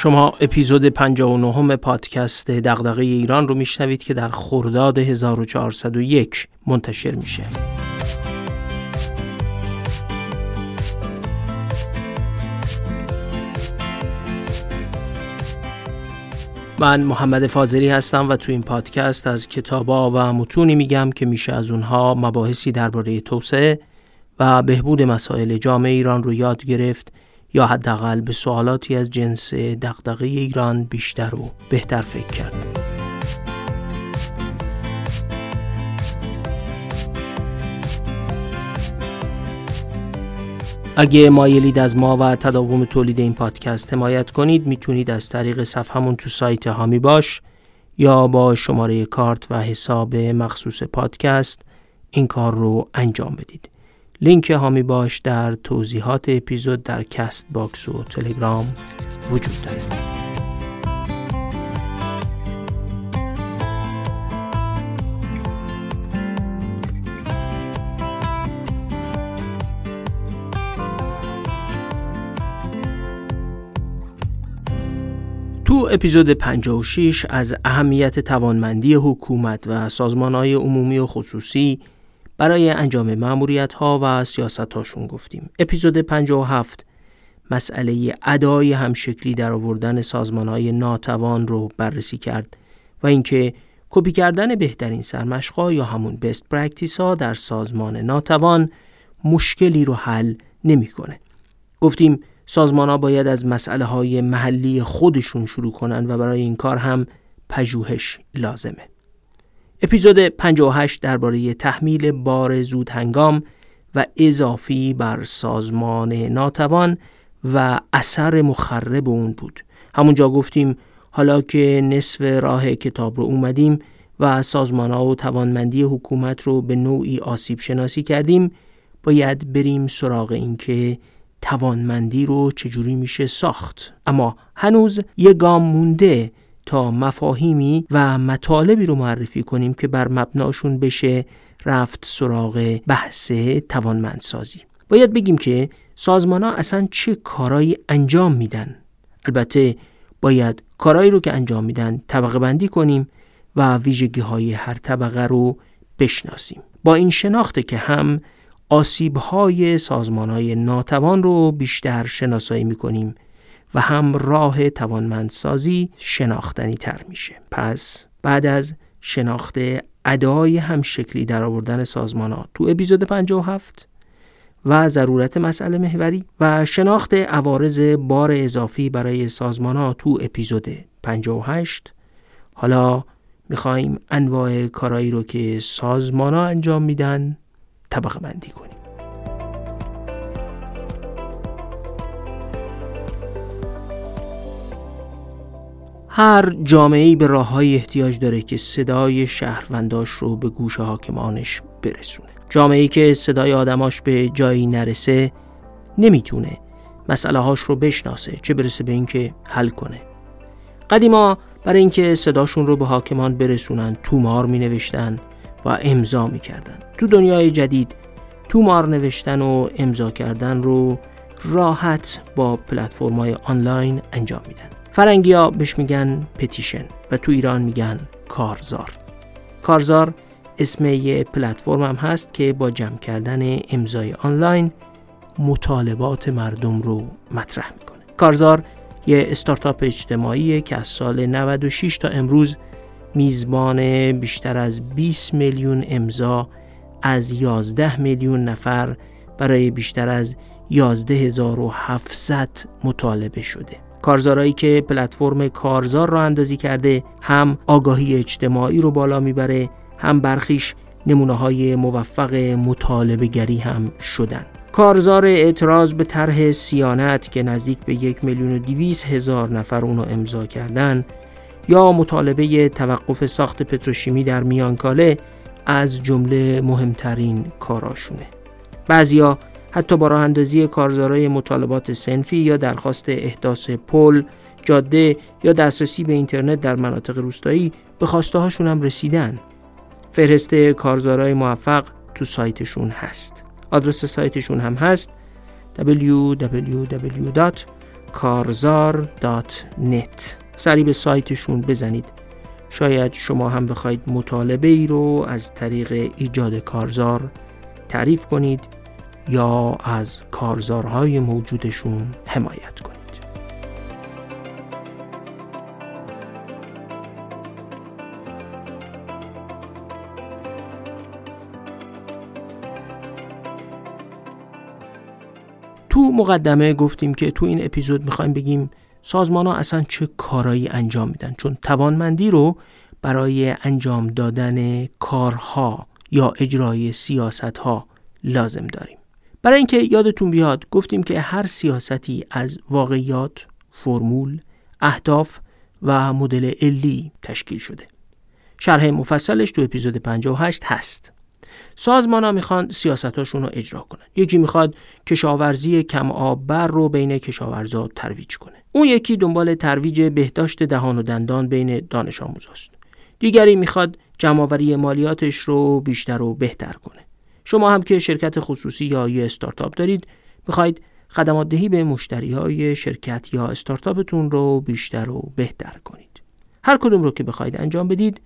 شما اپیزود 59 پادکست دغدغه ایران رو میشنوید که در خرداد 1401 منتشر میشه. من محمد فاضلی هستم و تو این پادکست از کتابا و متونی میگم که میشه از اونها مباحثی درباره توسعه و بهبود مسائل جامعه ایران رو یاد گرفت یا حداقل به سوالاتی از جنس دغدغه ایران بیشتر و بهتر فکر کرد. اگه مایلید از ما و تداوم تولید این پادکست حمایت کنید می‌تونید از طریق صفحمون تو سایت هامی باش یا با شماره کارت و حساب مخصوص پادکست این کار رو انجام بدید. لینک حامی باش در توضیحات اپیزود در Castbox و تلگرام وجود دارد. تو اپیزود 56 از اهمیت توانمندی حکومت و سازمان های عمومی و خصوصی برای انجام مأموریت ها و سیاست هاشون گفتیم. اپیزود 57 مسئله ادای همشکلی در آوردن سازمان های ناتوان رو بررسی کرد و اینکه کپی کردن بهترین سرمشقا یا همون best practice ها در سازمان ناتوان مشکلی رو حل نمی‌کنه. گفتیم سازمان ها باید از مسئله های محلی خودشون شروع کنن و برای این کار هم پژوهش لازمه. اپیزود 58 درباره تحمیل بار زود هنگام و اضافی بر سازمان ناتوان و اثر مخرب اون بود. همونجا گفتیم حالا که نصف راه کتاب رو اومدیم و سازمان ها و توانمندی حکومت رو به نوعی آسیب شناسی کردیم باید بریم سراغ این که توانمندی رو چجوری میشه ساخت اما هنوز یه گام مونده تا مفاهیمی و مطالبی رو معرفی کنیم که بر مبناشون بشه رفت سراغ بحث توانمندسازی. باید بگیم که سازمان ها اصلا چه کارایی انجام میدن؟ البته باید کارایی رو که انجام میدن طبقه بندی کنیم و ویژگی های هر طبقه رو بشناسیم. با این شناخته که هم آسیب های سازمان های ناتوان رو بیشتر شناسایی می‌کنیم و هم راه توانمندسازی شناختنی تر میشه. پس بعد از شناخت ادای هم شکلی در آوردن سازمان ها تو اپیزود 57 و ضرورت مسئله محوری و شناخت عوارض بار اضافی برای سازمان ها تو اپیزود 58 حالا می‌خوایم انواع کارایی رو که سازمان ها انجام میدن طبقه بندی کنیم. هر جامعه به راههایی احتیاج داره که صدای شهرونداش رو به گوش حاکمانش برسونه. جامعه که صدای آدماش به جایی نرسه نمی‌تونه مسئله هاش رو بشناسه چه برسه به اینکه حل کنه. قدیما برای اینکه صداشون رو به حاکمان برسونن تومار می نوشتن و امضا می. تو دنیای جدید تومار نوشتن و امضا کردن رو راحت با پلتفرم های آنلاین انجام میدن. فرنگی ها بهش میگن پتیشن و تو ایران میگن کارزار. کارزار اسم یه پلتفرم هم هست که با جمع کردن امضای آنلاین مطالبات مردم رو مطرح می‌کنه. کارزار یه استارتاپ اجتماعیه که از سال 96 تا امروز میزبان بیشتر از 20 میلیون امضا از 11 میلیون نفر برای بیشتر از 11700 مطالبه شده. کارزارایی که پلتفرم کارزار را اندازی کرده هم آگاهی اجتماعی رو بالا می‌بره هم برخیش نمونه های موفق مطالبه گری هم شدن. کارزار اعتراض به طرح سیانت که نزدیک به یک میلیون و دیویس هزار نفر اونو امضا کردن یا مطالبه توقف ساخت پتروشیمی در میانکاله از جمله مهمترین کاراشونه. بعضیا حتی با راه اندازی کارزارای مطالبات سنفی یا درخواست احداث پل، جاده یا دسترسی به اینترنت در مناطق روستایی به خواسته هاشون هم رسیدن. فهرست کارزارای موفق تو سایتشون هست. آدرس سایتشون هم هست www.karzaar.org karzar.net سری به سایتشون بزنید شاید شما هم بخواید مطالبه ای رو از طریق ایجاد کارزار تعریف کنید یا از کارزارهای موجودشون حمایت کنید. تو مقدمه گفتیم که تو این اپیزود می‌خوایم بگیم سازمان ها اصلا چه کارایی انجام میدن چون توانمندی رو برای انجام دادن کارها یا اجرای سیاست ها لازم داریم. برای اینکه یادتون بیاد گفتیم که هر سیاستی از واقعیات، فرمول، اهداف و مدل علی تشکیل شده. شرح مفصلش تو اپیزود 58 هست. سازمان ها می‌خوان سیاستاشون رو اجرا کنن. یکی می‌خواد کشاورزی کم آب بر رو بین کشاورزا ترویج کنه. اون یکی دنبال ترویج بهداشت دهان و دندان بین دانش آموزاست. دیگری می‌خواد جمعآوری مالیاتش رو بیشتر و بهتر کنه. شما هم که شرکت خصوصی یا یه استارتاپ دارید می‌خواید خدمات دهی به مشتری های شرکت یا استارتاپتون رو بیشتر و بهتر کنید. هر کدوم رو که بخواید انجام بدید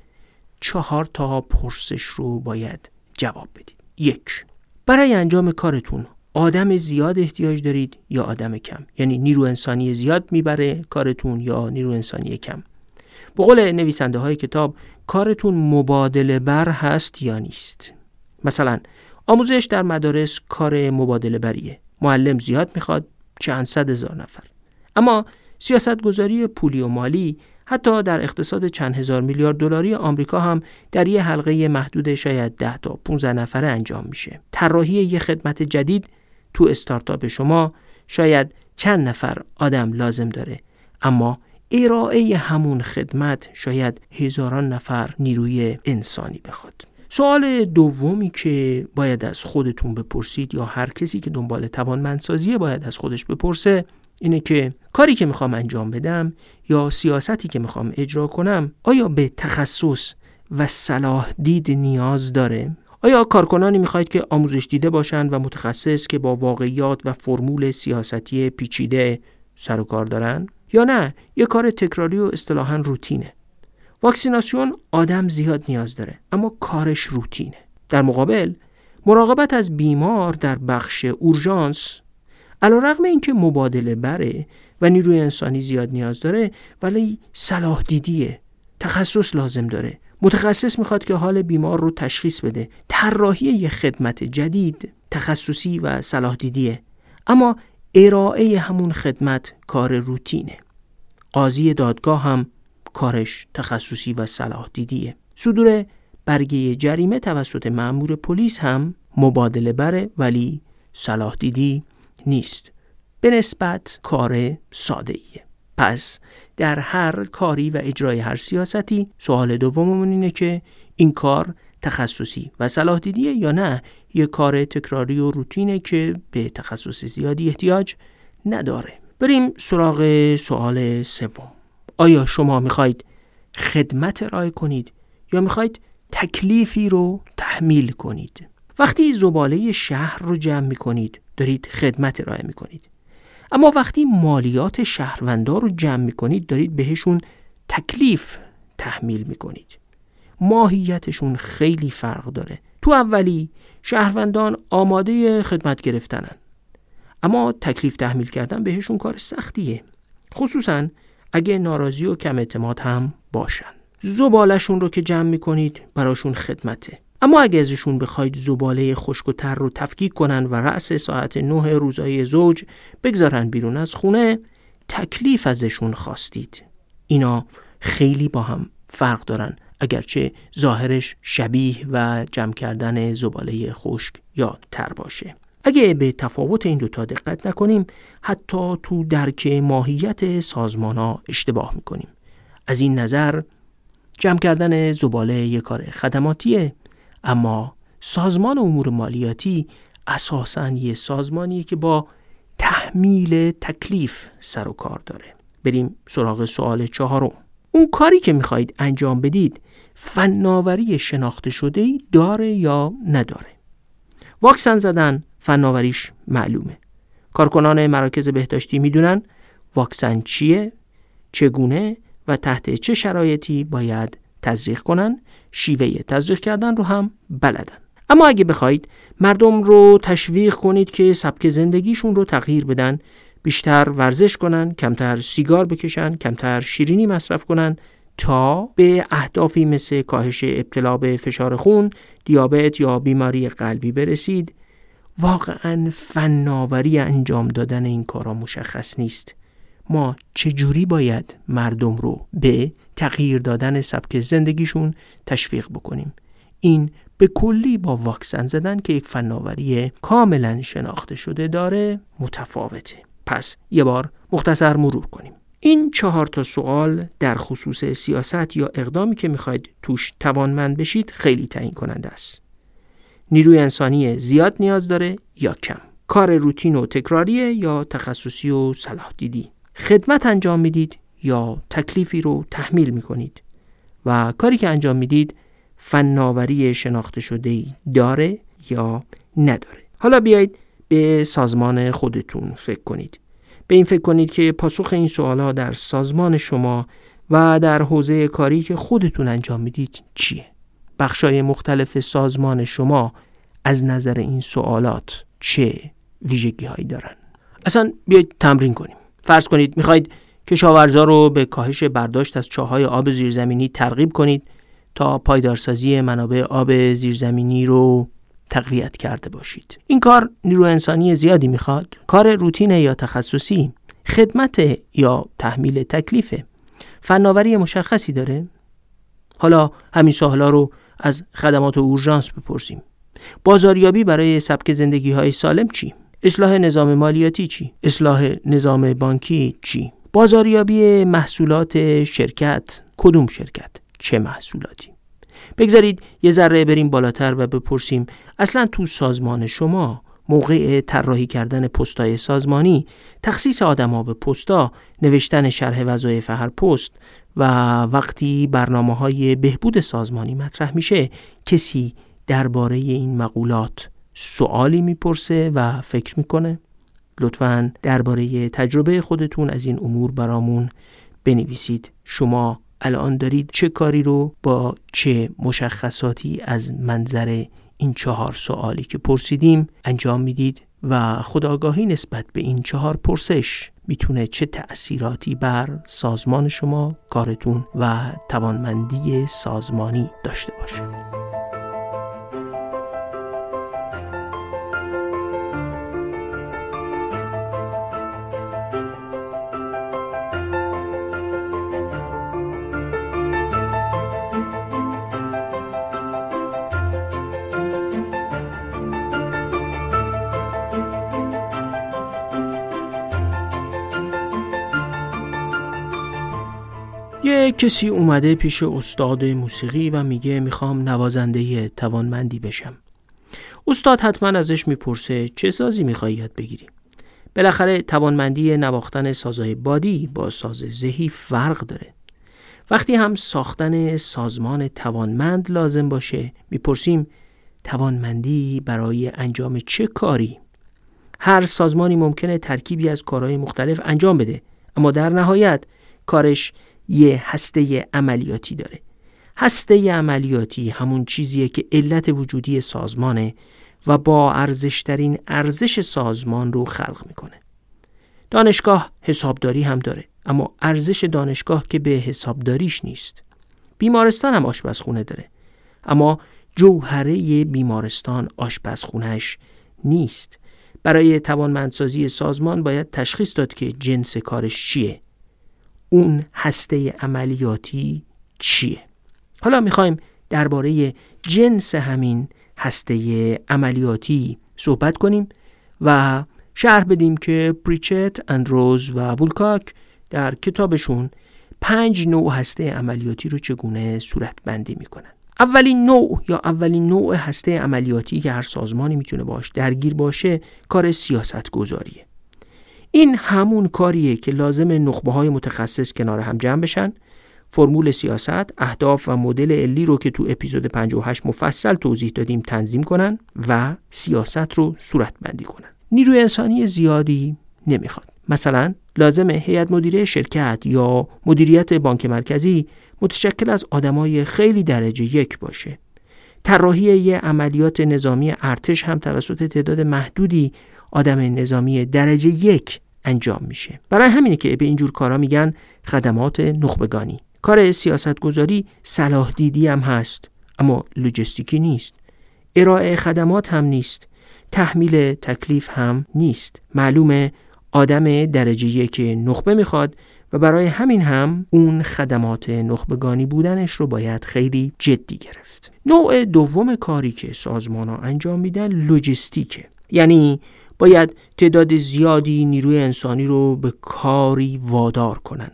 چهار تا پرسش رو باید جواب بدید. یک برای انجام کارتون آدم زیاد احتیاج دارید یا آدم کم یعنی نیرو انسانی زیاد می‌بره کارتون یا نیرو انسانی کم به قول نویسنده های کتاب کارتون مبادله بر هست یا نیست مثلا آموزش در مدارس کار مبادله بریه معلم زیاد می‌خواد چند صد هزار نفر اما سیاستگذاری پولی و مالی حتی در اقتصاد چند هزار میلیارد دلاری آمریکا هم در یه حلقه محدود شاید 10 تا 15 نفره انجام میشه. طراحی یه خدمت جدید تو استارتاپ شما شاید چند نفر آدم لازم داره اما ارائه همون خدمت شاید هزاران نفر نیروی انسانی بخواد. سوال دومی که باید از خودتون بپرسید یا هر کسی که دنبال توانمندسازی باید از خودش بپرسه اینه که کاری که می‌خوام انجام بدم یا سیاستی که می‌خوام اجرا کنم آیا به تخصص و صلاح دید نیاز داره؟ آیا کارکنانی می‌خواید که آموزش دیده باشند و متخصص که با واقعیات و فرمول سیاستی پیچیده سر و کار دارن؟ یا نه یه کار تکراری و اصطلاحا روتینه؟ واکسیناسیون آدم زیاد نیاز داره اما کارش روتینه. در مقابل مراقبت از بیمار در بخش اورژانس علا رقم اینکه مبادله بره و نیروی انسانی زیاد نیاز داره ولی صلاح دیدیه. تخصص لازم داره. متخصص می‌خواد که حال بیمار رو تشخیص بده. طراحی یه خدمت جدید تخصصی و صلاح دیدیه. اما ارائه همون خدمت کار روتینه. قاضی دادگاه هم کارش تخصصی و صلاح دیدیه. صدور برگه جریمه توسط مأمور پلیس هم مبادله بره ولی صلاح دیدی نیست. به نسبت کار ساده ایه. پس در هر کاری و اجرای هر سیاستی سوال دوممون اینه که این کار تخصصی و صلاح دیدیه یا نه؟ یه کار تکراری و روتینه که به تخصص زیادی احتیاج نداره. بریم سراغ سوال سوم. آیا شما می‌خواید خدمت ارائه کنید یا می‌خواید تکلیفی رو تحمیل کنید؟ وقتی زباله شهر رو جمع می‌کنید دارید خدمت ارائه می کنید اما وقتی مالیات شهروندار رو جمع می کنید دارید بهشون تکلیف تحمیل می کنید ماهیتشون خیلی فرق داره. تو اولی شهروندان آماده خدمت گرفتنن. اما تکلیف تحمیل کردن بهشون کار سختیه. خصوصا اگه ناراضی و کم اعتماد هم باشن. زبالشون رو که جمع می کنید براشون خدمته. اما اگه ازشون بخواید زباله خشک و تر رو تفکیک کنن و رأس ساعت نه روزای زوج بگذارن بیرون از خونه تکلیف ازشون خواستید. اینا خیلی با هم فرق دارن اگرچه ظاهرش شبیه و جمع کردن زباله خشک یا تر باشه. اگه به تفاوت این دوتا دقت نکنیم حتی تو درک ماهیت سازمان ها اشتباه می‌کنیم. از این نظر جمع کردن زباله یک کار خدماتیه اما سازمان امور مالیاتی اساسا یه سازمانیه که با تحمیل تکلیف سر و کار داره. بریم سراغ سوال چهارم. اون کاری که می‌خواهید انجام بدید فناوری شناخته شده داره یا نداره؟ واکسن زدن فناوریش معلومه. کارکنان مراکز بهداشتی می‌دونن واکسن چیه چگونه و تحت چه شرایطی باید تزریق کنن شیوه تزریق کردن رو هم بلدن. اما اگه بخواید مردم رو تشویق کنید که سبک زندگیشون رو تغییر بدن بیشتر ورزش کنن کمتر سیگار بکشن کمتر شیرینی مصرف کنن تا به اهدافی مثل کاهش ابتلا به فشار خون، دیابت یا بیماری قلبی برسید واقعا فناوری انجام دادن این کارا مشخص نیست. ما چجوری باید مردم رو به تغییر دادن سبک زندگیشون تشویق بکنیم؟ این به کلی با واکسن زدن که یک فناوری کاملا شناخته شده داره متفاوته. پس یه بار مختصر مرور کنیم. این چهار تا سوال در خصوص سیاست یا اقدامی که می‌خواید توش توانمند بشید خیلی تعیین کننده است. نیروی انسانی زیاد نیاز داره یا کم. کار روتین و تکراریه یا تخصصی و صلاح دیدی. خدمت انجام می‌دید یا تکلیفی رو تحمیل می‌کنید و کاری که انجام می‌دید فناوری شناخته شده داره یا نداره. حالا بیایید به سازمان خودتون فکر کنید. به این فکر کنید که پاسخ این سوال در سازمان شما و در حوزه کاری که خودتون انجام می‌دید چیه؟ بخشای مختلف سازمان شما از نظر این سوالات چه ویژگی هایی دارن؟ اصلا بیایید تمرین کنیم. فرض کنید می‌خواید کشاورزا رو به کاهش برداشت از چاهای آب زیرزمینی ترغیب کنید تا پایدارسازی منابع آب زیرزمینی رو تقویت کرده باشید. این کار نیرو انسانی زیادی می‌خواد؟ کار روتین یا تخصصی؟ خدمت یا تحمیل تکلیفه؟ فناوری مشخصی داره؟ حالا همین سوالا رو از خدمات اورژانس بپرسیم. بازاریابی برای سبک زندگی های سالم چی؟ اصلاح نظام مالیاتی چی؟ اصلاح نظام بانکی چی؟ بازاریابی محصولات شرکت کدوم شرکت؟ چه محصولاتی؟ بگذارید یه ذره بریم بالاتر و بپرسیم اصلا تو سازمان شما موقع طراحی کردن پستای سازمانی تخصیص آدما به پستا نوشتن شرح وظایف هر پست و وقتی برنامه های بهبود سازمانی مطرح میشه کسی درباره این مقولات سوالی می‌پرسه و فکر می‌کنه. لطفا درباره تجربه خودتون از این امور برامون بنویسید. شما الان دارید چه کاری رو با چه مشخصاتی از منظر این چهار سوالی که پرسیدیم انجام می‌دید و خداگاهی نسبت به این چهار پرسش می‌تونه چه تأثیراتی بر سازمان شما، کارتون و توانمندی سازمانی داشته باشه. کسی اومده پیش استاد موسیقی و میگه می‌خوام نوازنده توانمندی بشم. استاد حتما ازش می‌پرسه چه سازی می‌خوای بگیری؟ بالاخره توانمندی نواختن سازهای بادی با ساز ذهی فرق داره. وقتی هم ساختن سازمان توانمند لازم باشه می‌پرسیم توانمندی برای انجام چه کاری؟ هر سازمانی ممکنه ترکیبی از کارهای مختلف انجام بده اما در نهایت کارش یه هسته عملیاتی داره. هسته عملیاتی همون چیزیه که علت وجودی سازمانه و با ارزشترین ارزش سازمان رو خلق می‌کنه. دانشگاه حسابداری هم داره اما ارزش دانشگاه که به حسابداریش نیست. بیمارستان هم آشپزخونه داره اما جوهره بیمارستان آشپزخونهش نیست. برای توانمندسازی سازمان باید تشخیص داد که جنس کارش چیه. اون هسته عملیاتی چیه؟ حالا می‌خوایم درباره جنس همین هسته عملیاتی صحبت کنیم و شرح بدیم که پریچت، اندروز و وولکاک در کتابشون پنج نوع هسته عملیاتی رو چگونه صورت بندی می‌کنن؟ اولین نوع یا اولین نوع هسته عملیاتی که هر سازمانی می‌تونه باش درگیر باشه کار سیاست گذاریه این همون کاریه که لازم نخبه های متخصص کنار هم جمع بشن فرمول سیاست، اهداف و مدل علی رو که تو اپیزود 58 مفصل توضیح دادیم تنظیم کنن و سیاست رو صورت بندی کنن. نیروی انسانی زیادی نمی‌خواد. مثلا لازم هیئت مدیره شرکت یا مدیریت بانک مرکزی متشکل از آدمای خیلی درجه یک باشه طراحی عملیات نظامی ارتش هم توسط تعداد محدودی آدم نظامی درجه یک انجام میشه. برای همینه که به اینجور کارا میگن خدمات نخبگانی. کار سیاست گذاری صلاح دیدی هم هست اما لوجستیکی نیست. ارائه خدمات هم نیست. تحمیل تکلیف هم نیست. معلومه آدم درجه یک نخبه می‌خواد و برای همین هم اون خدمات نخبگانی بودنش رو باید خیلی جدی گرفت. نوع دوم کاری که سازمان ها انجام میدن لوجستیکه. یعنی باید تعداد زیادی نیروی انسانی رو به کاری وادار کنن.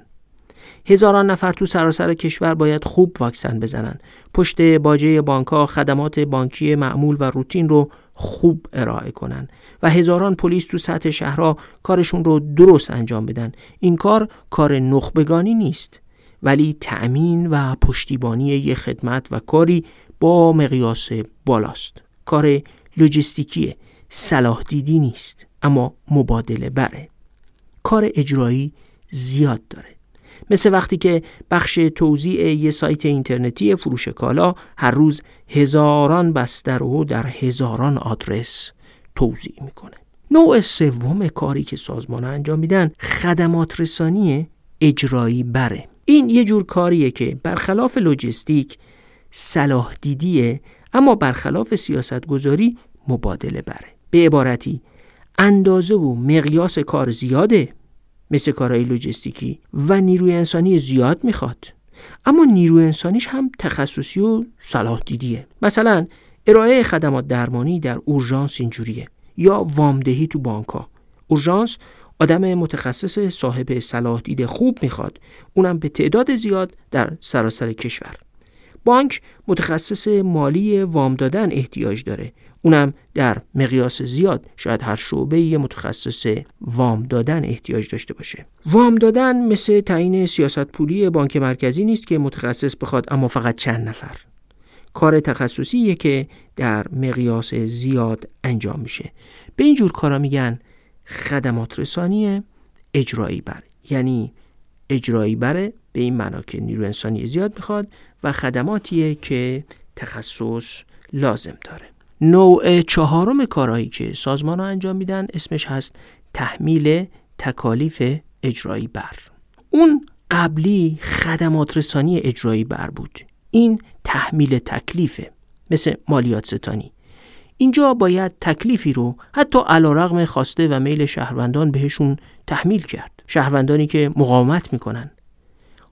هزاران نفر تو سراسر کشور باید خوب واکسن بزنن. پشت باجه بانکها خدمات بانکی معمول و روتین رو خوب ارائه کنن و هزاران پلیس تو سطح شهرها کارشون رو درست انجام بدن. این کار کار نخبگانی نیست ولی تأمین و پشتیبانی یه خدمت و کاری با مقیاس بالاست. کار لوجستیکیه. صلاح دیدی نیست اما مبادله بره. کار اجرایی زیاد داره. مثل وقتی که بخش توزیع یه سایت اینترنتی فروش کالا هر روز هزاران بستر رو در هزاران آدرس توضیح می‌کنه. نوع سوم کاری که سازمان انجام میدن خدمات رسانی اجرایی بره. این یه جور کاریه که برخلاف لوجستیک صلاح دیدیه اما برخلاف سیاست گذاری مبادله بره. به عبارتی اندازه و مقیاس کار زیاده مثل کارهای لوجستیکی و نیروی انسانی زیاد می‌خواد. اما نیروی انسانیش هم تخصصی و صلاح دیدیه. مثلا ارائه خدمات درمانی در اورژانس اینجوریه. یا وامدهی تو بانکها. اورژانس آدم متخصص صاحب صلاح دید خوب می‌خواد. اونم به تعداد زیاد در سراسر کشور. بانک متخصص مالی وام دادن احتیاج داره. اونم در مقیاس زیاد شاید هر شعبه یه متخصص وام دادن احتیاج داشته باشه. وام دادن مثل تعیین سیاست پولی بانک مرکزی نیست که متخصص بخواد اما فقط چند نفر. کار تخصصیه که در مقیاس زیاد انجام میشه. به این جور کارا میگن خدمات رسانی اجرایی بر. یعنی اجرایی بره به این معنا که نیرو انسانی زیاد می‌خواد و خدماتیه که تخصص لازم داره. نوع چهارم کارهایی که سازمان ها انجام میدن اسمش هست تحمیل تکالیف اجرایی بر. اون قبلی خدمات رسانی اجرایی بر بود. این تحمیل تکلیفه مثل مالیات ستانی. اینجا باید تکلیفی رو حتی علا خواسته و میل شهروندان بهشون تحمیل کرد. شهروندانی که مقاومت می‌کنن.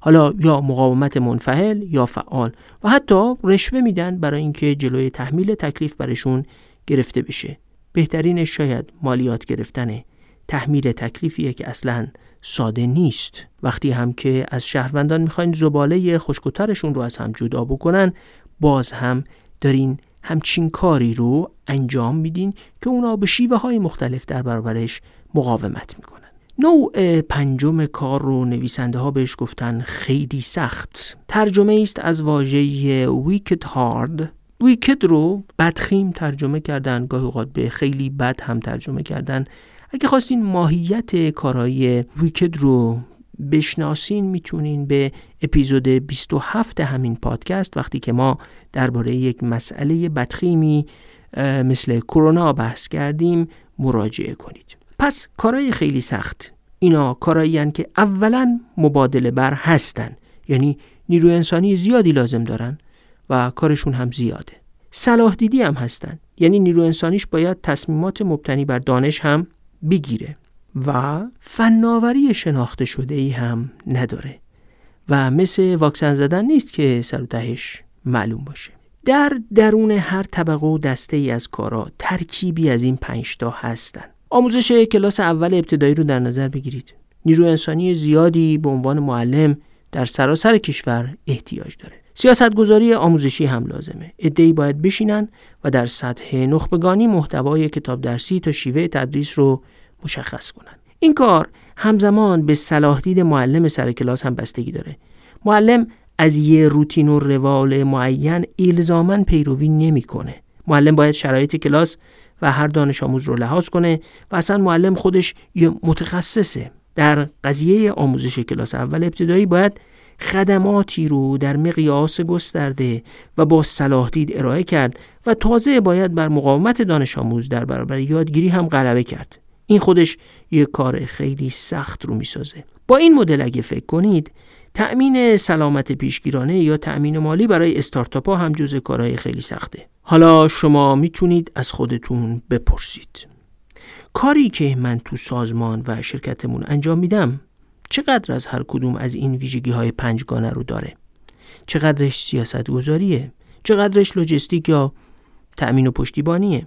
حالا یا مقاومت منفعل یا فعال. و حتی رشوه میدن برای اینکه جلوی تحمیل تکلیف برشون گرفته بشه. بهترین شاید مالیات گرفتنه تحمیل تکلیفیه که اصلا ساده نیست. وقتی هم که از شهروندان می‌خواین زباله خشکوترشون رو از هم جدا بکنن باز هم دارین همچین کاری رو انجام میدین که اونا به شیوه های مختلف در برابرش مقاومت می‌کنن. نوع پنجم کار رو نویسنده ها بهش گفتن خیلی سخت. ترجمه است از واژه ویکد هارد ویکد رو بدخیم ترجمه کردن گاهی اوقات به خیلی بد هم ترجمه کردن. اگه خواستین ماهیت کارهای ویکد رو بشناسین می‌تونین به اپیزود 27 همین پادکست وقتی که ما درباره یک مسئله بدخیمی مثل کرونا بحث کردیم مراجعه کنید. پس کارهای خیلی سخت. اینا کارایی که اولا مبادله بر هستن. یعنی نیروی انسانی زیادی لازم دارن و کارشون هم زیاده. صلاح دیدی هم هستن. یعنی نیرو انسانیش باید تصمیمات مبتنی بر دانش هم بگیره. و فناوری شناخته شده ای هم نداره. و مثل واکسن زدن نیست که سر و تهش معلوم باشه. در درون هر طبقه و دسته ای از کارا ترکیبی از این پنجتا هستن. آموزش کلاس اول ابتدایی رو در نظر بگیرید. نیرو انسانی زیادی به عنوان معلم در سراسر کشور احتیاج داره. سیاست گذاری آموزشی هم لازمه. ادهی باید بشینن و در سطح نخبگانی محتوای کتاب درسی تا شیوه تدریس رو مشخص کنن. این کار همزمان به صلاح دید معلم سر کلاس هم بستگی داره. معلم از یه روتین و روال معین الزاما پیروی نمی‌کنه. معلم باید شرایط کلاس و هر دانش آموز رو لحاظ کنه و اصلا معلم خودش یه متخصصه. در قضیه آموزش کلاس اول ابتدایی باید خدماتی رو در مقیاس گسترده و با صلاح دید ارائه کرد و تازه باید بر مقاومت دانش آموز در برابر یادگیری هم غلبه کرد. این خودش یک کار خیلی سخت رو می‌سازه. با این مدل اگه فکر کنید تأمین سلامت پیشگیرانه یا تأمین مالی برای استارتاپ ها هم جز کارهای خیلی سخته. حالا شما می‌تونید از خودتون بپرسید. کاری که من تو سازمان و شرکتمون انجام میدم چقدر از هر کدوم از این ویژگی های پنجگانه رو داره؟ چقدرش سیاست گذاریه چقدرش لوجستیک یا تأمین و پشتیبانیه؟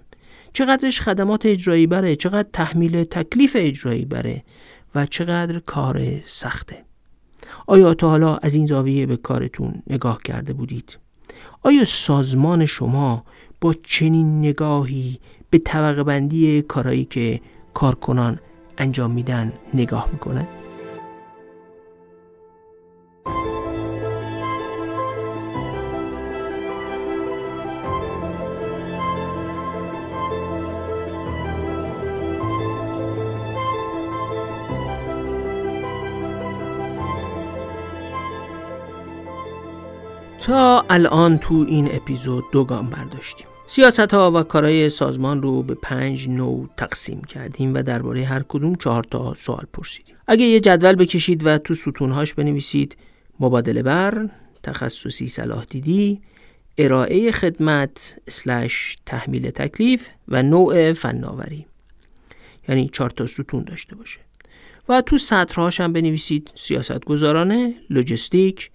چقدرش خدمات اجرایی بره؟ چقدر تحمیل تکلیف اجرایی بره؟ و چقدر کار سخته؟ آیا تا حالا از این زاویه به کارتون نگاه کرده بودید؟ آیا سازمان شما با چنین نگاهی به طبقه بندی کارایی که کارکنان انجام میدن نگاه می‌کنه؟ تا الان تو این اپیزود دو گام برداشتیم. سیاست ها و کارهای سازمان رو به پنج نوع تقسیم کردیم و درباره هر کدوم چهار تا سوال پرسیدیم. اگه یه جدول بکشید و تو ستونهاش بنویسید مبادله بر تخصصی صلاح دیدی ارائه خدمت اسلش تحمیل تکلیف و نوع فناوری. یعنی چهار تا ستون داشته باشه. و تو سطرهاش هم بنویسید سیاست گذارانه لوجستیک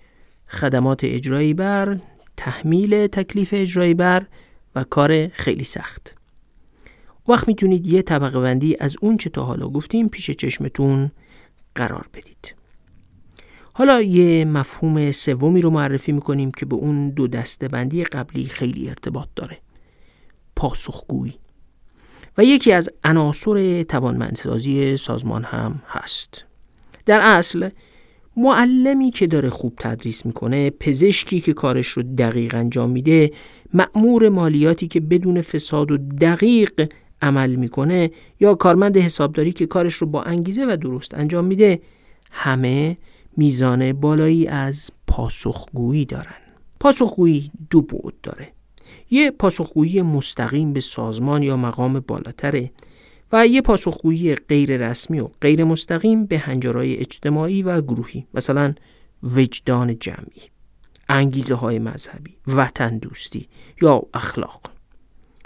خدمات اجرایی بر تحمیل تکلیف اجرایی بر و کار خیلی سخت. وقت می‌تونید یه طبقه بندی از اون چه تا حالا گفتیم پیش چشمتون قرار بدید. حالا یه مفهوم سومی رو معرفی می‌کنیم که به اون دو دسته بندی قبلی خیلی ارتباط داره. پاسخگویی. و یکی از عناصر توانمندسازی سازمان هم هست. در اصل معلمی که داره خوب تدریس می‌کنه پزشکی که کارش رو دقیق انجام میده مأمور مالیاتی که بدون فساد و دقیق عمل می‌کنه یا کارمند حسابداری که کارش رو با انگیزه و درست انجام میده همه میزان بالایی از پاسخگویی دارن. پاسخگویی دو بعد داره. یه پاسخگویی مستقیم به سازمان یا مقام بالاتره. و یه پاسخگویی غیر رسمی و غیر مستقیم به هنجارهای اجتماعی و گروهی مثلا وجدان جمعی انگیزه های مذهبی وطن دوستی یا اخلاق.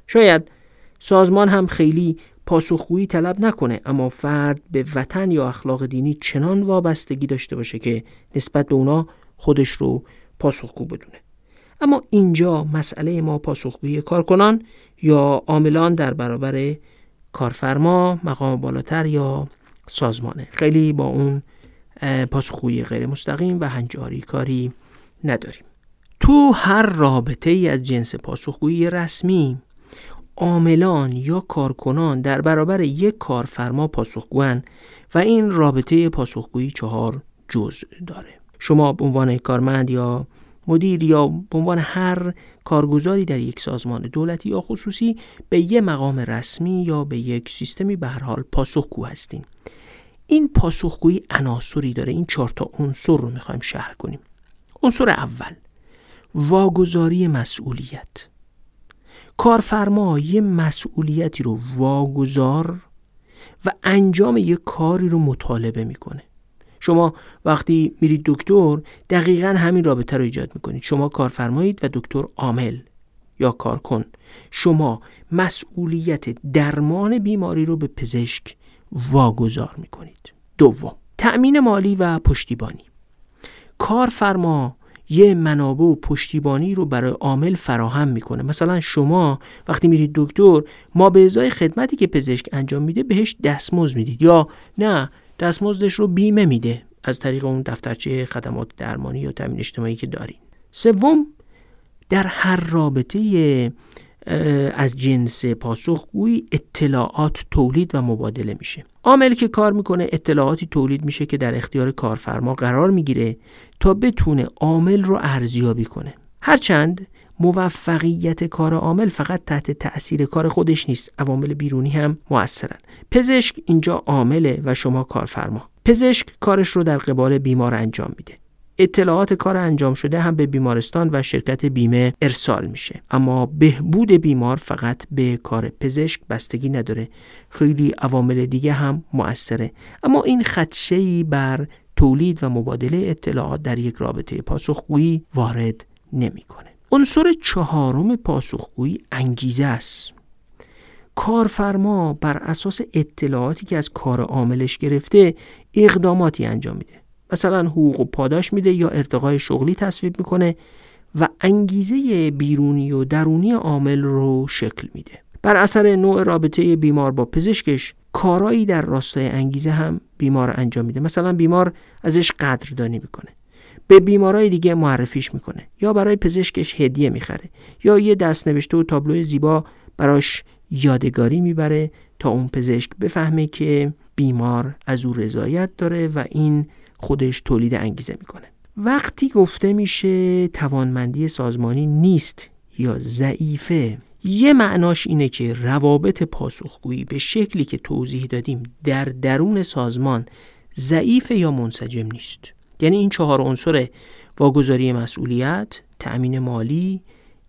شاید سازمان هم خیلی پاسخگویی طلب نکنه اما فرد به وطن یا اخلاق دینی چنان وابستگی داشته باشه که نسبت به اونا خودش رو پاسخگو بدونه. اما اینجا مسئله ما پاسخگویی کارکنان یا عاملان در برابر کارفرما مقام بالاتر یا سازمانه. خیلی با اون پاسخگویی غیر مستقیم و هنجاری کاری نداریم. تو هر رابطه ای از جنس پاسخگویی رسمی عاملان یا کارکنان در برابر یک کارفرما پاسخگوان و این رابطه پاسخگویی چهار جزء داره. شما به عنوان کارمند یا مدیر یا به عنوان هر کارگزاری در یک سازمان دولتی یا خصوصی به یک مقام رسمی یا به یک سیستمی به هر حال پاسخگو هستین این پاسخگویی عناصری داره. این چهار تا عنصر رو می‌خوایم شهر کنیم. عنصر اول واگذاری مسئولیت. کارفرما یه مسئولیتی رو واگذار و انجام یه کاری رو مطالبه می‌کنه. شما وقتی میرید دکتر دقیقا همین رابطه رو ایجاد می‌کنید. شما کارفرمایید و دکتر عامل یا کارکن شما مسئولیت درمان بیماری رو به پزشک واگذار می‌کنید. دوم تأمین مالی و پشتیبانی. کارفرما یه منابع و پشتیبانی رو برای عامل فراهم می‌کنه. مثلا شما وقتی میرید دکتر ما به ازای خدمتی که پزشک انجام میده بهش دستمزد می‌دید یا نه دستمزدش رو بیمه میده از طریق اون دفترچه خدمات درمانی یا تامین اجتماعی که دارین. سوم در هر رابطه از جنس پاسخگویی اطلاعات تولید و مبادله میشه. عامل که کار می‌کنه اطلاعاتی تولید میشه که در اختیار کارفرما قرار می‌گیره تا بتونه عامل رو ارزیابی کنه. هرچند موفقیت کار عامل فقط تحت تأثیر کار خودش نیست. عوامل بیرونی هم موثرن. پزشک اینجا عامله و شما کارفرما. پزشک کارش رو در قبال بیمار انجام میده. اطلاعات کار انجام شده هم به بیمارستان و شرکت بیمه ارسال میشه. اما بهبود بیمار فقط به کار پزشک بستگی نداره. خیلی عوامل دیگه هم مؤثره اما این خدشه‌ای بر تولید و مبادله اطلاعات در یک رابطه پاسخگویی وارد نمی‌کنه. عنصر چهارم پاسخگویی انگیزه است. کارفرما بر اساس اطلاعاتی که از کار عاملش گرفته اقداماتی انجام میده. مثلا حقوق و پاداش میده یا ارتقای شغلی تصویب می‌کنه و انگیزه بیرونی و درونی عامل رو شکل میده. بر اثر نوع رابطه بیمار با پزشکش کارایی در راستای انگیزه هم بیمار انجام میده. مثلا بیمار ازش قدردانی می‌کنه. به بیمارای دیگه معرفیش می‌کنه یا برای پزشکش هدیه می‌خره یا یه دست نوشته و تابلو زیبا براش یادگاری می‌بره تا اون پزشک بفهمه که بیمار از او رضایت داره و این خودش تولید انگیزه می‌کنه. وقتی گفته میشه توانمندی سازمانی نیست یا ضعیفه یه معناش اینه که روابط پاسخگویی به شکلی که توضیح دادیم در درون سازمان ضعیف یا منسجم نیست. یعنی این چهار عنصر واگذاری مسئولیت، تأمین مالی،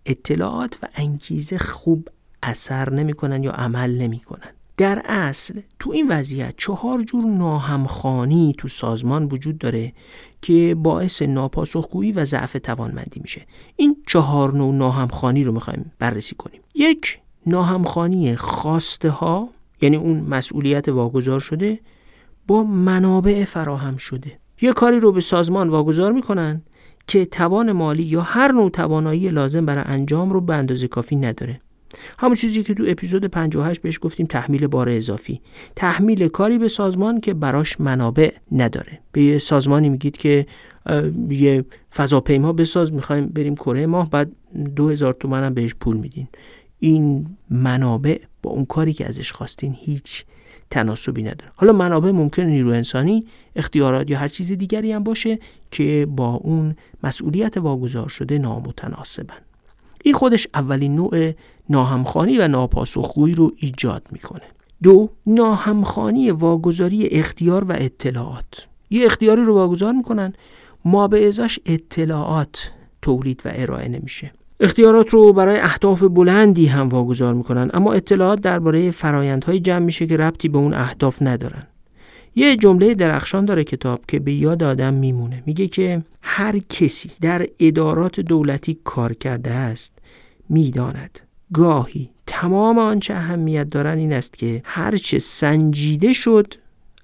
اطلاعات و انگیزه خوب اثر نمی‌کنن یا عمل نمی‌کنن. در اصل تو این وضعیت چهار جور ناهمخانی تو سازمان وجود داره که باعث ناپاسخگویی و ضعف توانمندی میشه. این چهار نوع ناهمخانی رو می‌خوایم بررسی کنیم. یک ناهمخانی خواسته ها یعنی اون مسئولیت واگذار شده با منابع فراهم شده. یه کاری رو به سازمان واگذار می‌کنن که توان مالی یا هر نوع توانایی لازم برای انجام رو به اندازه کافی نداره. همون چیزی که تو اپیزود 58 بهش گفتیم تحمیل بار اضافی. تحمیل کاری به سازمان که براش منابع نداره. به یه سازمانی میگید که یه فضاپیما بساز می‌خوایم بریم کره ماه بعد دو هزار تومن هم بهش پول میدین. این منابع با اون کاری که ازش خواستین هیچ تناسبی نداره. حالا منابع ممکن نیرو انسانی اختیارات یا هر چیز دیگری هم باشه که با اون مسئولیت واگذار شده نامتناسبن. این خودش اولین نوع ناهمخانی و ناپاسخگویی رو ایجاد می‌کنه. دو ناهمخانی واگذاری اختیار و اطلاعات. یه اختیاری رو واگذار می‌کنن ما به ازاش اطلاعات تولید و ارائه نمیشه. اختیارات رو برای اهداف بلندی هم واگذار می‌کنن اما اطلاعات درباره فرایندهای جمع میشه که ربطی به اون اهداف ندارن. یه جمله درخشان داره کتاب که به یاد آدم میمونه. میگه که هر کسی در ادارات دولتی کار کرده است می‌داند. گاهی تمام آنچه اهمیت دارن این است که هرچه سنجیده شد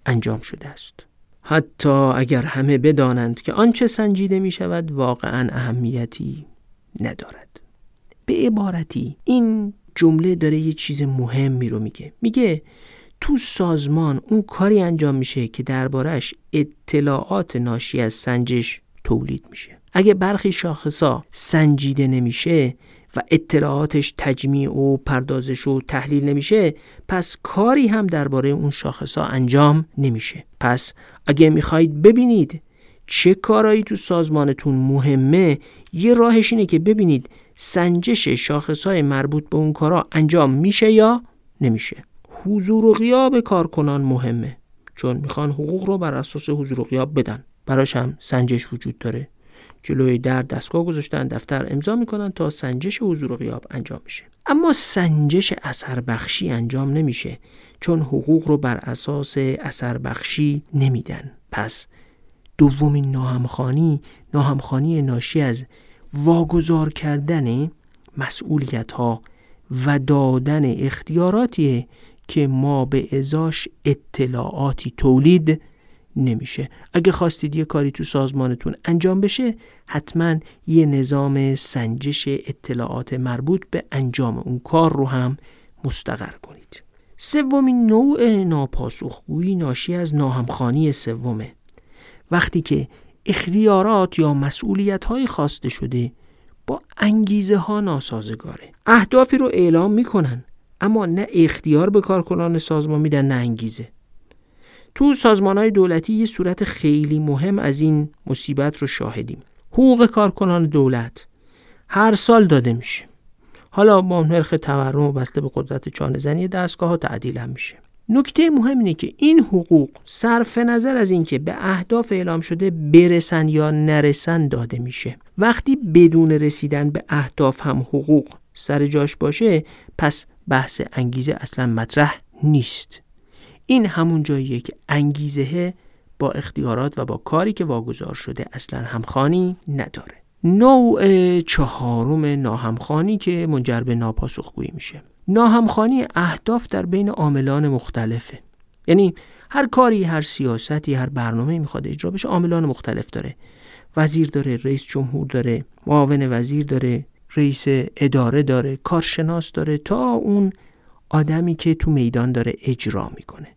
انجام شده است. حتی اگر همه بدانند که آنچه سنجیده می شود واقعا اهمیتی ندارد. به عبارتی این جمله داره یه چیز مهمی رو میگه. میگه تو سازمان اون کاری انجام میشه که دربارش اطلاعات ناشی از سنجش تولید میشه. اگه برخی شاخصا سنجیده نمیشه و اطلاعاتش تجمیع و پردازش و تحلیل نمیشه پس کاری هم درباره اون شاخصا انجام نمیشه. پس اگه می‌خواهید ببینید چه کارایی تو سازمانتون مهمه یه راهش اینه که ببینید سنجش شاخصهای مربوط به اون کارا انجام میشه یا نمیشه. حضور و غیاب کارکنان مهمه. چون می‌خوان حقوق رو بر اساس حضور و غیاب بدن. براش هم سنجش وجود داره. جلوی در دستگاه گذاشتن دفتر امضا می‌کنن تا سنجش حضور و غیاب انجام میشه اما سنجش اثر بخشی انجام نمیشه چون حقوق رو بر اساس اثر بخشی نمیدن. پس دومین ناهمخانی ناهمخانی ناشی از واگذار کردن مسئولیت ها و دادن اختیاراتیه که ما به ازاش اطلاعاتی تولید نمیشه. اگه خواستید یه کاری تو سازمانتون انجام بشه حتما یه نظام سنجش اطلاعات مربوط به انجام اون کار رو هم مستقر کنید. سومین نوع ناپاسخگویی ناشی از ناهمخانی سومه. وقتی که اختیارات یا مسئولیت های خواسته شده با انگیزه ها ناسازگاره. اهدافی رو اعلام می‌کنن اما نه اختیار به کارکنان سازمان میدن نه انگیزه. تو سازمان های دولتی یه صورت خیلی مهم از این مصیبت رو شاهدیم. حقوق کارکنان دولت هر سال داده میشه. حالا با نرخ تورم و بسته به قدرت چانه زنی دستگاه ها تعدیل هم میشه. نکته مهم اینه که این حقوق صرف نظر از اینکه به اهداف اعلام شده برسن یا نرسن داده میشه. وقتی بدون رسیدن به اهداف هم حقوق سر جاش باشه پس بحث انگیزه اصلا مطرح نیست. این همون جاییه که انگیزه با اختیارات و با کاری که واگذار شده اصلا همخانی نداره. نوع چهارم ناهمخانی که منجر به ناپاسخگویی میشه. ناهمخانی اهداف در بین عاملان مختلفه. یعنی هر کاری هر سیاستی هر برنامه می‌خواد اجرا بشه عاملان مختلف داره. وزیر داره رئیس جمهور داره معاون وزیر داره رئیس اداره داره کارشناس داره تا اون آدمی که تو میدان داره اجرا می‌کنه.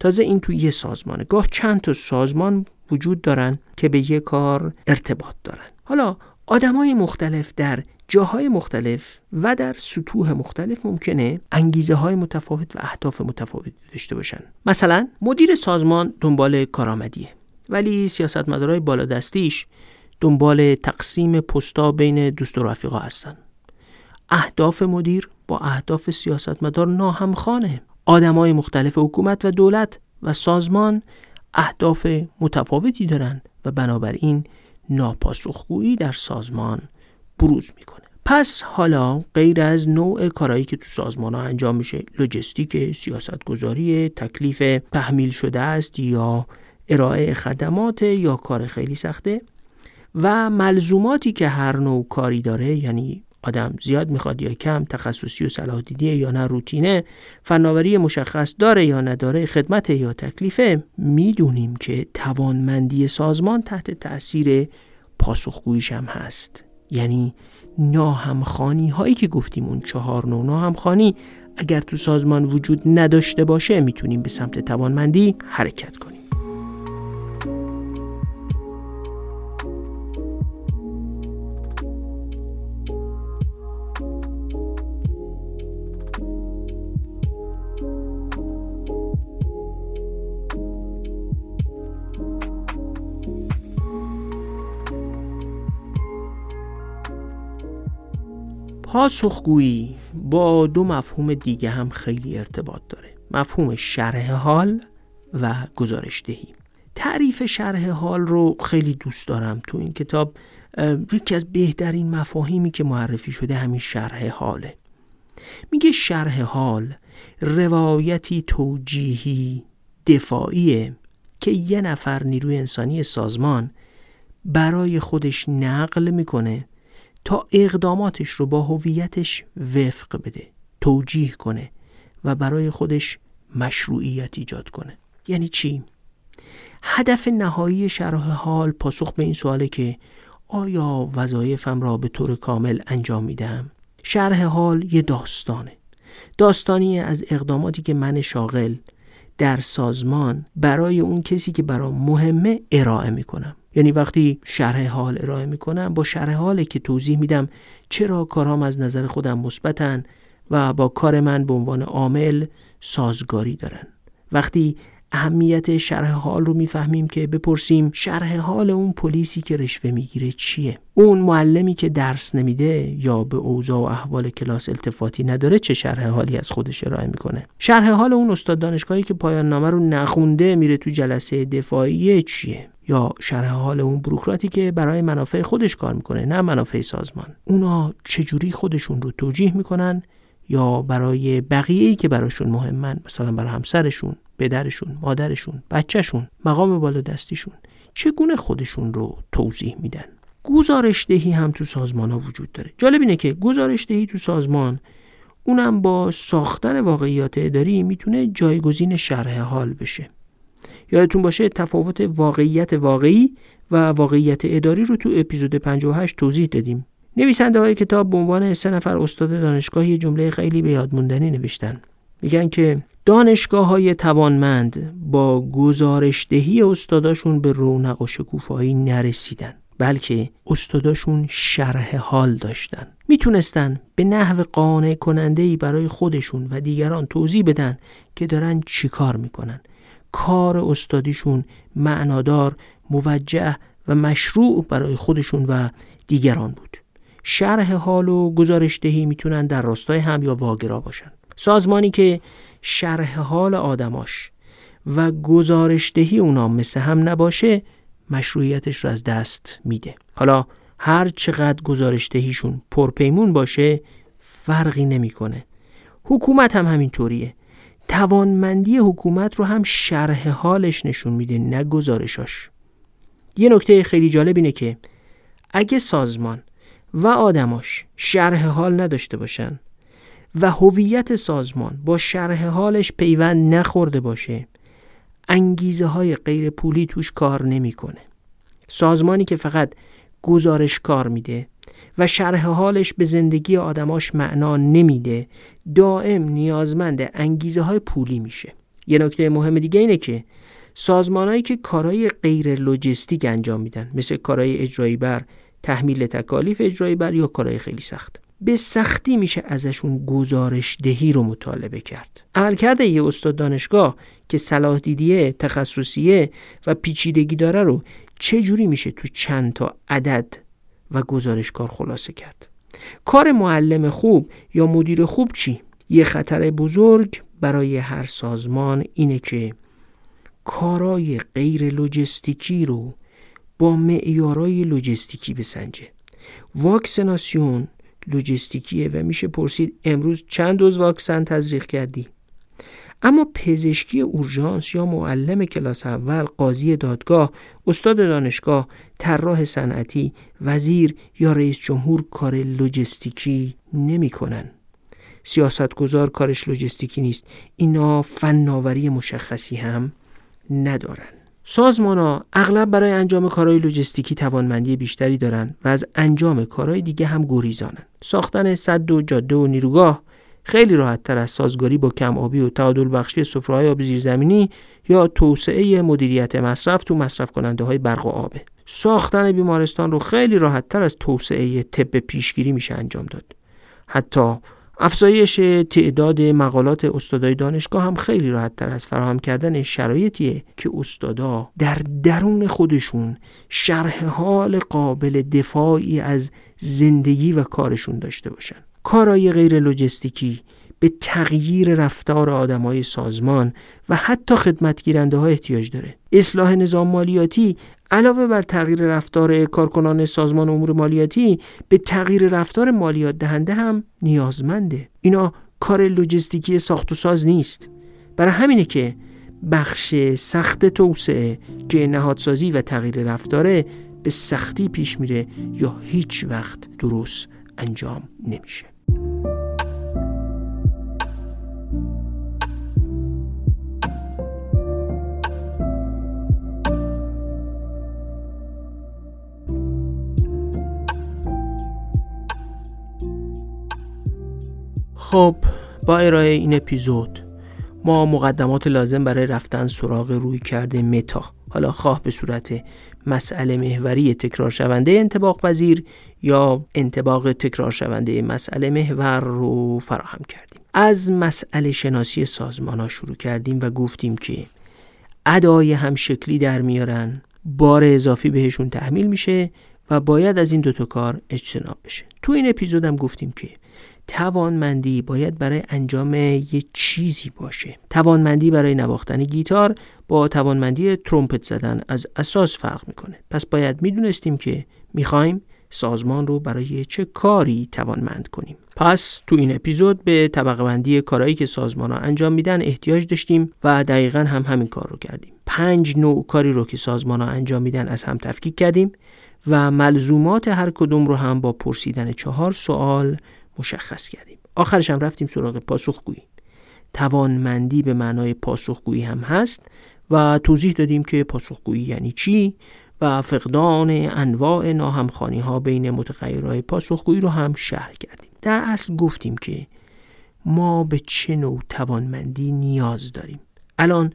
تازه این تو یه سازمانه. گاه چند تا سازمان وجود دارن که به یه کار ارتباط دارن. حالا آدمای مختلف در جاهای مختلف و در سطوح مختلف ممکنه انگیزه های متفاوت و اهداف متفاوت داشته باشن. مثلا مدیر سازمان دنبال کارآمدیه ولی سیاستمدارای بالادستیش دنبال تقسیم پستا بین دوست و رفیقا هستن. اهداف مدیر با اهداف سیاستمدار ناهمخانه. آدمای مختلف حکومت و دولت و سازمان اهداف متفاوتی دارن و بنابراین ناپاسخگویی در سازمان بروز می‌کنه. پس حالا غیر از نوع کارهایی که تو سازمان ها انجام میشه لوجستیک سیاستگذاری تکلیف تحمیل شده است یا ارائه خدمات یا کار خیلی سخته و ملزوماتی که هر نوع کاری داره یعنی آدم زیاد می‌خواد یا کم تخصصی و صلاح دیدیه یا نه روتینه فناوری مشخص داره یا نداره خدمت یا تکلیفه می‌دونیم که توانمندی سازمان تحت تاثیر پاسخگویش هم هست. یعنی ناهمخانی هایی که گفتیم اون چهار نوع. ناهمخانی اگر تو سازمان وجود نداشته باشه می‌تونیم به سمت توانمندی حرکت کنیم. پاسخگویی با دو مفهوم دیگه هم خیلی ارتباط داره. مفهوم شرح حال و گزارش دهی. تعریف شرح حال رو خیلی دوست دارم تو این کتاب. یکی از بهترین مفاهیمی که معرفی شده همین شرح حاله. میگه شرح حال روایتی توجیهی دفاعیه که یه نفر نیروی انسانی سازمان برای خودش نقل می‌کنه تا اقداماتش رو با هویتش وفق بده توجیه کنه و برای خودش مشروعیت ایجاد کنه. یعنی چی؟ هدف نهایی شرح حال پاسخ به این سواله که آیا وظایفم را به طور کامل انجام میدم شرح حال یه داستانه. داستانی از اقداماتی که من شاغل در سازمان برای اون کسی که برام مهمه ارائه می‌کنم. یعنی وقتی شرح حال ارائه می‌کنم با شرح حاله که توضیح میدم چرا کارام از نظر خودم مثبتن و با کار من به عنوان عامل سازگاری دارن. وقتی اهمیت شرح حال رو می‌فهمیم که بپرسیم شرح حال اون پلیسی که رشوه می‌گیره چیه؟ اون معلمی که درس نمیده یا به اوضاع و احوال کلاس التفاتی نداره چه شرح حالی از خودش ارائه می‌کنه؟ شرح حال اون استاد دانشگاهی که پایان نامه رو نخونده میره تو جلسه دفاعی چیه؟ یا شرح حال اون بروکراتی که برای منافع خودش کار می‌کنه نه منافع سازمان. اونا چجوری خودشون رو توجیه می‌کنن یا برای بقیه ای که براشون مهمن مثلا برای همسرشون پدرشون مادرشون بچهشون مقام بالا دستیشون چگونه خودشون رو توضیح میدن؟ گزارش دهی هم تو سازمان ها وجود داره. جالب اینه که گزارش دهی تو سازمان اونم با ساختن واقعیات اداری می‌تونه جایگزین شرح حال بشه. یادتون باشه تفاوت واقعیت واقعی و واقعیت اداری رو تو اپیزود 58 توضیح دادیم. نویسنده های کتاب به عنوان سه نفر استاد دانشگاه یه جمله خیلی به یادموندنی نوشتن. میگن که دانشگاه های توانمند با گزارشدهی استاداشون به رونق و شکوفایی نرسیدن بلکه استاداشون شرح حال داشتن. می‌تونستن به نحو قانع کننده ای برای خودشون و دیگران توضیح بدن که دارن چیکار می‌کنن. کار استادیشون معنادار موجه و مشروع برای خودشون و دیگران بود. شرح حال و گزارش دهی می‌تونن در راستای هم یا واگرا باشن. سازمانی که شرح حال آدماش و گزارش دهی اونا مثل هم نباشه مشروعیتش رو از دست میده. حالا هر چقدر گزارش دهیشون پرپیمون باشه فرقی نمی‌کنه. حکومت هم همینطوریه. توانمندی حکومت رو هم شرح حالش نشون میده نه گزارشاش یه نکته خیلی جالب اینه که اگه سازمان و آدماش شرح حال نداشته باشن و هویت سازمان با شرح حالش پیوند نخورده باشه انگیزه های غیر پولی توش کار نمی‌کنه. سازمانی که فقط گزارش کار میده و شرح حالش به زندگی آدماش معنا نمیده. دائم نیازمند انگیزه های پولی میشه. یه نکته مهم دیگه اینه که سازمانهایی که کارهای غیر لوجستیک انجام میدن مثل کارهای اجرایی بر تحمیل تکالیف اجرایی بر یا کارهای خیلی سخت. به سختی میشه ازشون گزارش دهی رو مطالبه کرد. عملکرد یه استاد دانشگاه که صلاح دیدیه تخصصیه و پیچیدگی داره رو چه جوری میشه تو چند تا عدد و گزارش کار خلاصه کرد. کار معلم خوب یا مدیر خوب چی؟ یه خطر بزرگ برای هر سازمان اینه که کارای غیر لوجستیکی رو با معیارای لوجستیکی بسنجه. واکسناسیون لوجستیکیه و میشه پرسید امروز چند دوز واکسن تزریق کردی؟ اما پزشکی اورژانس یا معلم کلاس اول قاضی دادگاه استاد دانشگاه طراح صنعتی وزیر یا رئیس جمهور کار لوجستیکی نمی‌کنن سیاستگزار کارش لوجستیکی نیست. اینا فناوری مشخصی هم ندارن. سازمان ها اغلب برای انجام کارهای لوجستیکی توانمندی بیشتری دارند و از انجام کارهای دیگه هم گریزانن. ساختن صد و جاده و نیروگاه خیلی راحت تر از سازگاری با کم آبی و تعادل بخشی سفره‌های آب زیرزمینی یا توسعه مدیریت مصرف تو مصرف کننده های برق و آبه. ساختن بیمارستان رو خیلی راحت تر از توسعه طب پیشگیری میشه انجام داد. حتی افزایش تعداد مقالات استادای دانشگاه هم خیلی راحت تر از فراهم کردن شرایطیه که استادا در درون خودشون شرح حال قابل دفاعی از زندگی و کارشون داشته باشن کارهای غیر لوجستیکی به تغییر رفتار آدمای سازمان و حتی خدمتگیرنده ها احتیاج داره. اصلاح نظام مالیاتی علاوه بر تغییر رفتار کارکنان سازمان امور مالیاتی به تغییر رفتار مالیات دهنده هم نیازمنده. اینا کار لوجستیکی ساخت و ساز نیست. برای همینه که بخش سخت توسعه که نهادسازی و تغییر رفتاره به سختی پیش میره یا هیچ وقت درست انجام نمیشه. خب با ارائه این اپیزود ما مقدمات لازم برای رفتن سراغ روی کرده متا حالا خواه به صورت مسئله محوری تکرار شونده انتباق پذیر یا انتباق تکرار شونده مسئله محور رو فراهم کردیم. از مسئله شناسی سازمان ها شروع کردیم و گفتیم که ادای هم شکلی در میارن بار اضافی بهشون تحمیل میشه و باید از این دوتا کار اجتناب بشه. تو این اپیزودم گفتیم که توانمندی باید برای انجام یه چیزی باشه. توانمندی برای نواختن گیتار با توانمندی ترومپت زدن از اساس فرق می‌کنه. پس باید می‌دونستیم که می‌خوایم سازمان رو برای چه کاری توانمند کنیم. پس تو این اپیزود به طبقه بندی کارهایی که سازمان ها انجام میدن احتیاج داشتیم و دقیقا هم همین کار رو کردیم. پنج نوع کاری رو که سازمان ها انجام میدن از هم تفکیک کردیم و ملزومات هر کدوم رو هم با پرسیدن چهار سوال مشخص کردیم. آخرش هم رفتیم سراغ پاسخگویی. توانمندی به معنای پاسخگویی هم هست و توضیح دادیم که پاسخگویی یعنی چی و فقدان انواع ناهمخانی ها بین متغیرهای پاسخگویی رو هم شرح کردیم. در اصل گفتیم که ما به چه نوع توانمندی نیاز داریم. الان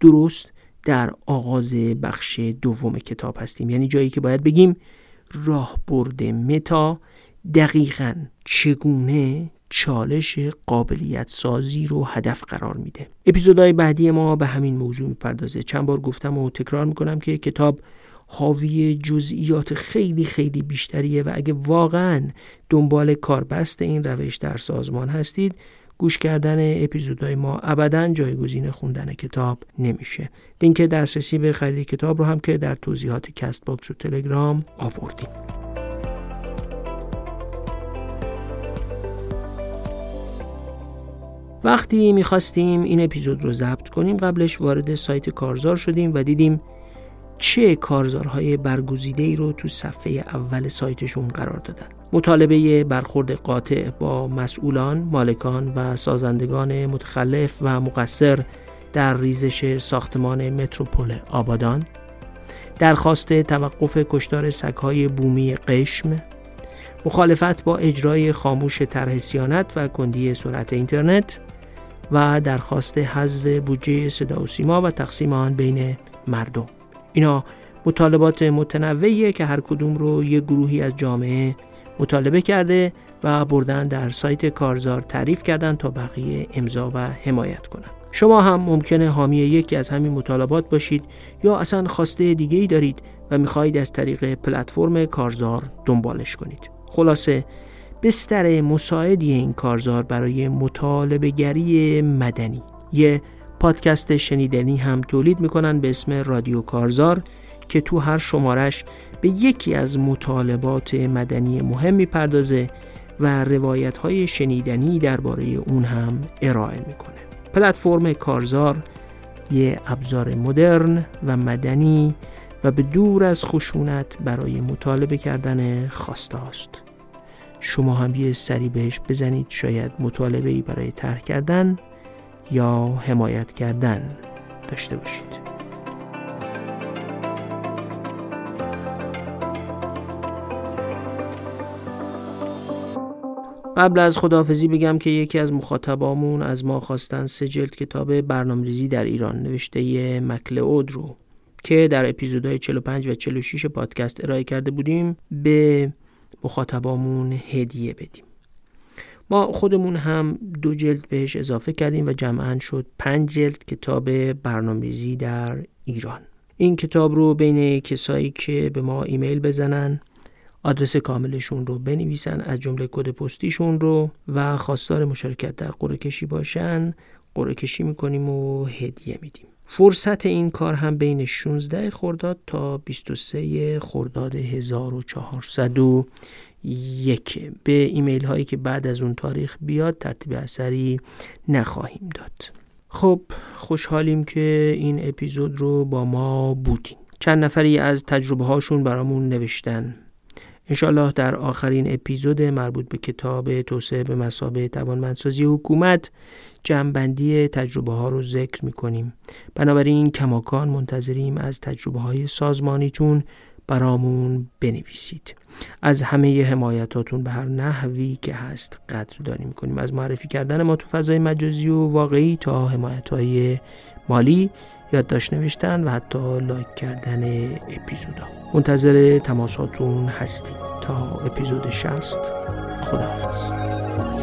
درست در آغاز بخش دوم کتاب هستیم. یعنی جایی که باید بگیم راه برده متا دقیقا چگونه چالش قابلیت سازی رو هدف قرار میده. اپیزودهای بعدی ما به همین موضوع می‌پردازه. چند بار گفتم و تکرار می‌کنم که کتاب حاوی جزئیات خیلی خیلی بیشتریه و اگه واقعا دنبال کاربست این روش در سازمان هستید گوش کردن اپیزودهای ما ابدا جایگزین خوندن کتاب نمیشه. لینک دسترسی به خرید کتاب رو هم که در توضیحات Castbox و تلگرام آوردیم. وقتی می‌خواستیم این اپیزود رو ضبط کنیم قبلش وارد سایت کارزار شدیم و دیدیم چه کارزارهای برگزیده ای رو تو صفحه اول سایتشون قرار دادن. مطالبه برخورد قاطع با مسئولان، مالکان و سازندگان متخلف و مقصر در ریزش ساختمان متروپول آبادان درخواست توقف کشتار سگهای بومی قشم مخالفت با اجرای خاموش طرح سیانت و کندی سرعت اینترنت و درخواست حذف بودجه صدا و سیما و تقسیم آن بین مردم اینا مطالبات متنوعیه که هر کدوم رو یه گروهی از جامعه مطالبه کرده و بردن در سایت کارزار تعریف کردن تا بقیه امضا و حمایت کنند. شما هم ممکنه حامی یکی از همین مطالبات باشید یا اصلا خواسته دیگه ای دارید و می‌خواهید از طریق پلتفرم کارزار دنبالش کنید. خلاصه بستر مساعدی این کارزار برای مطالبه گری مدنی. یه پادکست شنیدنی هم تولید می‌کنن به اسم رادیو کارزار که تو هر شمارش به یکی از مطالبات مدنی مهم می‌پردازه و روایت های شنیدنی درباره اون هم ارائه می‌کنه. پلتفرم کارزار یه ابزار مدرن و مدنی و به دور از خشونت برای مطالبه کردن خواسته است شما هم یه سری بهش بزنید شاید مطالبه ای برای طرح کردن یا حمایت کردن داشته باشید. قبل از خداحافظی بگم که یکی از مخاطبامون از ما خواستن سه جلد کتاب برنامه‌ریزی در ایران نوشته مکلئود رو که در اپیزودهای 45 و 46 پادکست ارائه کرده بودیم به مخاطبامون هدیه بدیم. ما خودمون هم دو جلد بهش اضافه کردیم و جمعا شد پنج جلد کتاب برنامه‌ریزی در ایران. این کتاب رو بین کسایی که به ما ایمیل بزنن آدرس کاملشون رو بنویسن از جمله کد پستیشون رو و خواستار مشارکت در قرعه کشی باشن. قرعه کشی می‌کنیم و هدیه میدیم. فرصت این کار هم بین 16 خرداد تا 23 خرداد 1401 به ایمیل هایی که بعد از اون تاریخ بیاد ترتیب اثری نخواهیم داد. خب خوشحالیم که این اپیزود رو با ما بودین. چند نفری از تجربه هاشون برامون نوشتن. انشالله در آخرین اپیزود مربوط به کتاب توسعه به مسابه توانمندسازی حکومت جمعبندی تجربه ها رو ذکر می‌کنیم. بنابراین کماکان منتظریم از تجربه های سازمانیتون برامون بنویسید. از همه حمایتاتون به هر نحوی که هست قدردانی می‌کنیم. از معرفی کردن ما تو فضای مجازی و واقعی تا حمایت های مالی یادداشت نوشتن و حتی لایک کردن اپیزودا. منتظر تماساتون هستیم. تا اپیزود 60 خداحافظ.